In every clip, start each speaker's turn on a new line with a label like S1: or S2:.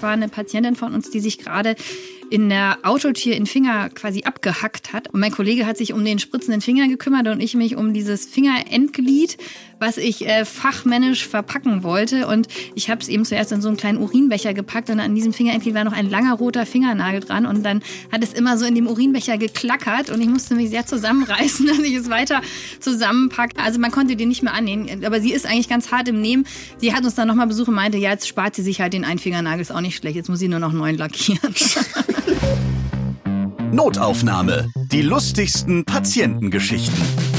S1: Das war eine Patientin von uns, die sich gerade in der Autotür in Finger quasi abgehackt hat. Und mein Kollege hat sich um den spritzenden Finger gekümmert und ich mich um dieses Fingerendglied, was ich äh, fachmännisch verpacken wollte. Und ich habe es eben zuerst in so einen kleinen Urinbecher gepackt und an diesem Fingerendglied war noch ein langer roter Fingernagel dran. Und dann hat es immer so in dem Urinbecher geklackert und ich musste mich sehr zusammenreißen, dass ich es weiter zusammenpacke. Also man konnte den nicht mehr annehmen. Aber sie ist eigentlich ganz hart im Nehmen. Sie hat uns dann nochmal besucht und meinte, ja, jetzt spart sie sich halt den einen Fingernagel, ist auch nicht schlecht. Jetzt muss sie nur noch neun lackieren.
S2: Notaufnahme. Die lustigsten Patientengeschichten.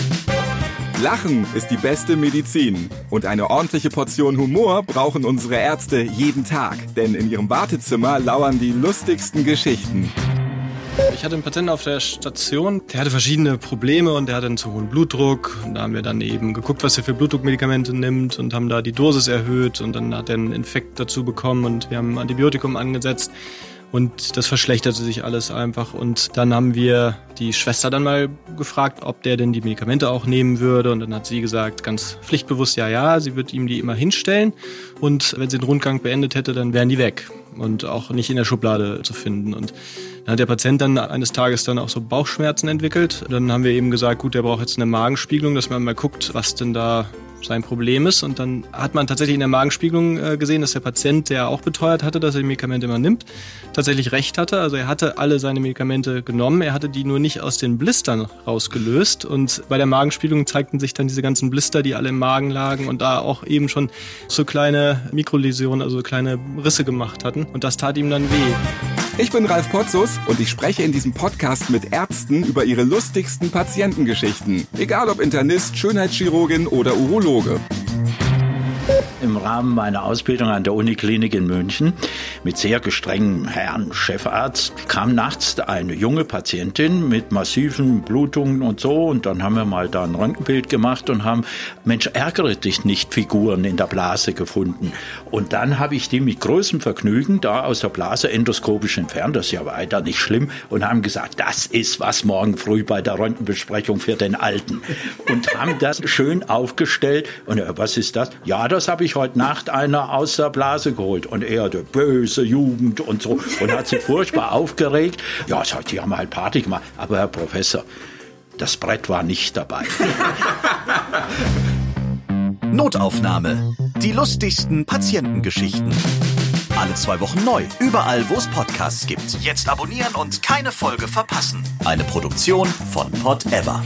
S3: Lachen ist die beste Medizin. Und eine ordentliche Portion Humor brauchen unsere Ärzte jeden Tag. Denn in ihrem Wartezimmer lauern die lustigsten Geschichten.
S4: Ich hatte einen Patienten auf der Station, der hatte verschiedene Probleme und der hatte einen zu hohen Blutdruck. Und da haben wir dann eben geguckt, was er für Blutdruckmedikamente nimmt und haben da die Dosis erhöht und dann hat er einen Infekt dazu bekommen und wir haben ein Antibiotikum angesetzt. Und das verschlechterte sich alles einfach. Und dann haben wir die Schwester dann mal gefragt, ob der denn die Medikamente auch nehmen würde. Und dann hat sie gesagt, ganz pflichtbewusst, ja, ja, sie wird ihm die immer hinstellen. Und wenn sie den Rundgang beendet hätte, dann wären die weg und auch nicht in der Schublade zu finden. Und dann hat der Patient dann eines Tages dann auch so Bauchschmerzen entwickelt. Dann haben wir eben gesagt, gut, der braucht jetzt eine Magenspiegelung, dass man mal guckt, was denn da sein Problem ist. Und dann hat man tatsächlich in der Magenspiegelung äh, gesehen, dass der Patient, der auch beteuert hatte, dass er die Medikamente immer nimmt, tatsächlich recht hatte. Also er hatte alle seine Medikamente genommen, er hatte die nur nicht aus den Blistern rausgelöst. Und bei der Magenspiegelung zeigten sich dann diese ganzen Blister, die alle im Magen lagen und da auch eben schon so kleine Mikroläsionen, also kleine Risse gemacht hatten. Und das tat ihm dann weh.
S3: Ich bin Ralf Potzus und ich spreche in diesem Podcast mit Ärzten über ihre lustigsten Patientengeschichten. Egal ob Internist, Schönheitschirurgin oder Urologe
S5: im Rahmen meiner Ausbildung an der Uniklinik in München mit sehr gestrengem Herrn Chefarzt kam nachts eine junge Patientin mit massiven Blutungen und so. Und dann haben wir mal da ein Röntgenbild gemacht und haben Mensch ärgere dich nicht Figuren in der Blase gefunden. Und dann habe ich die mit großem Vergnügen da aus der Blase endoskopisch entfernt, das ist ja weiter nicht schlimm und haben gesagt, das ist was morgen früh bei der Röntgenbesprechung für den Alten. Und haben das schön aufgestellt. Und ja, was ist das? Ja, das habe ich heute Nacht einer aus der Blase geholt. Und er, der böse Jugend und so. Und hat sich furchtbar aufgeregt. Ja, sagt, die haben halt Party gemacht. Aber Herr Professor, das Brett war nicht dabei.
S2: Notaufnahme. Die lustigsten Patientengeschichten. Alle zwei Wochen neu, überall wo es Podcasts gibt. Jetzt abonnieren und keine Folge verpassen. Eine Produktion von Pod Ever.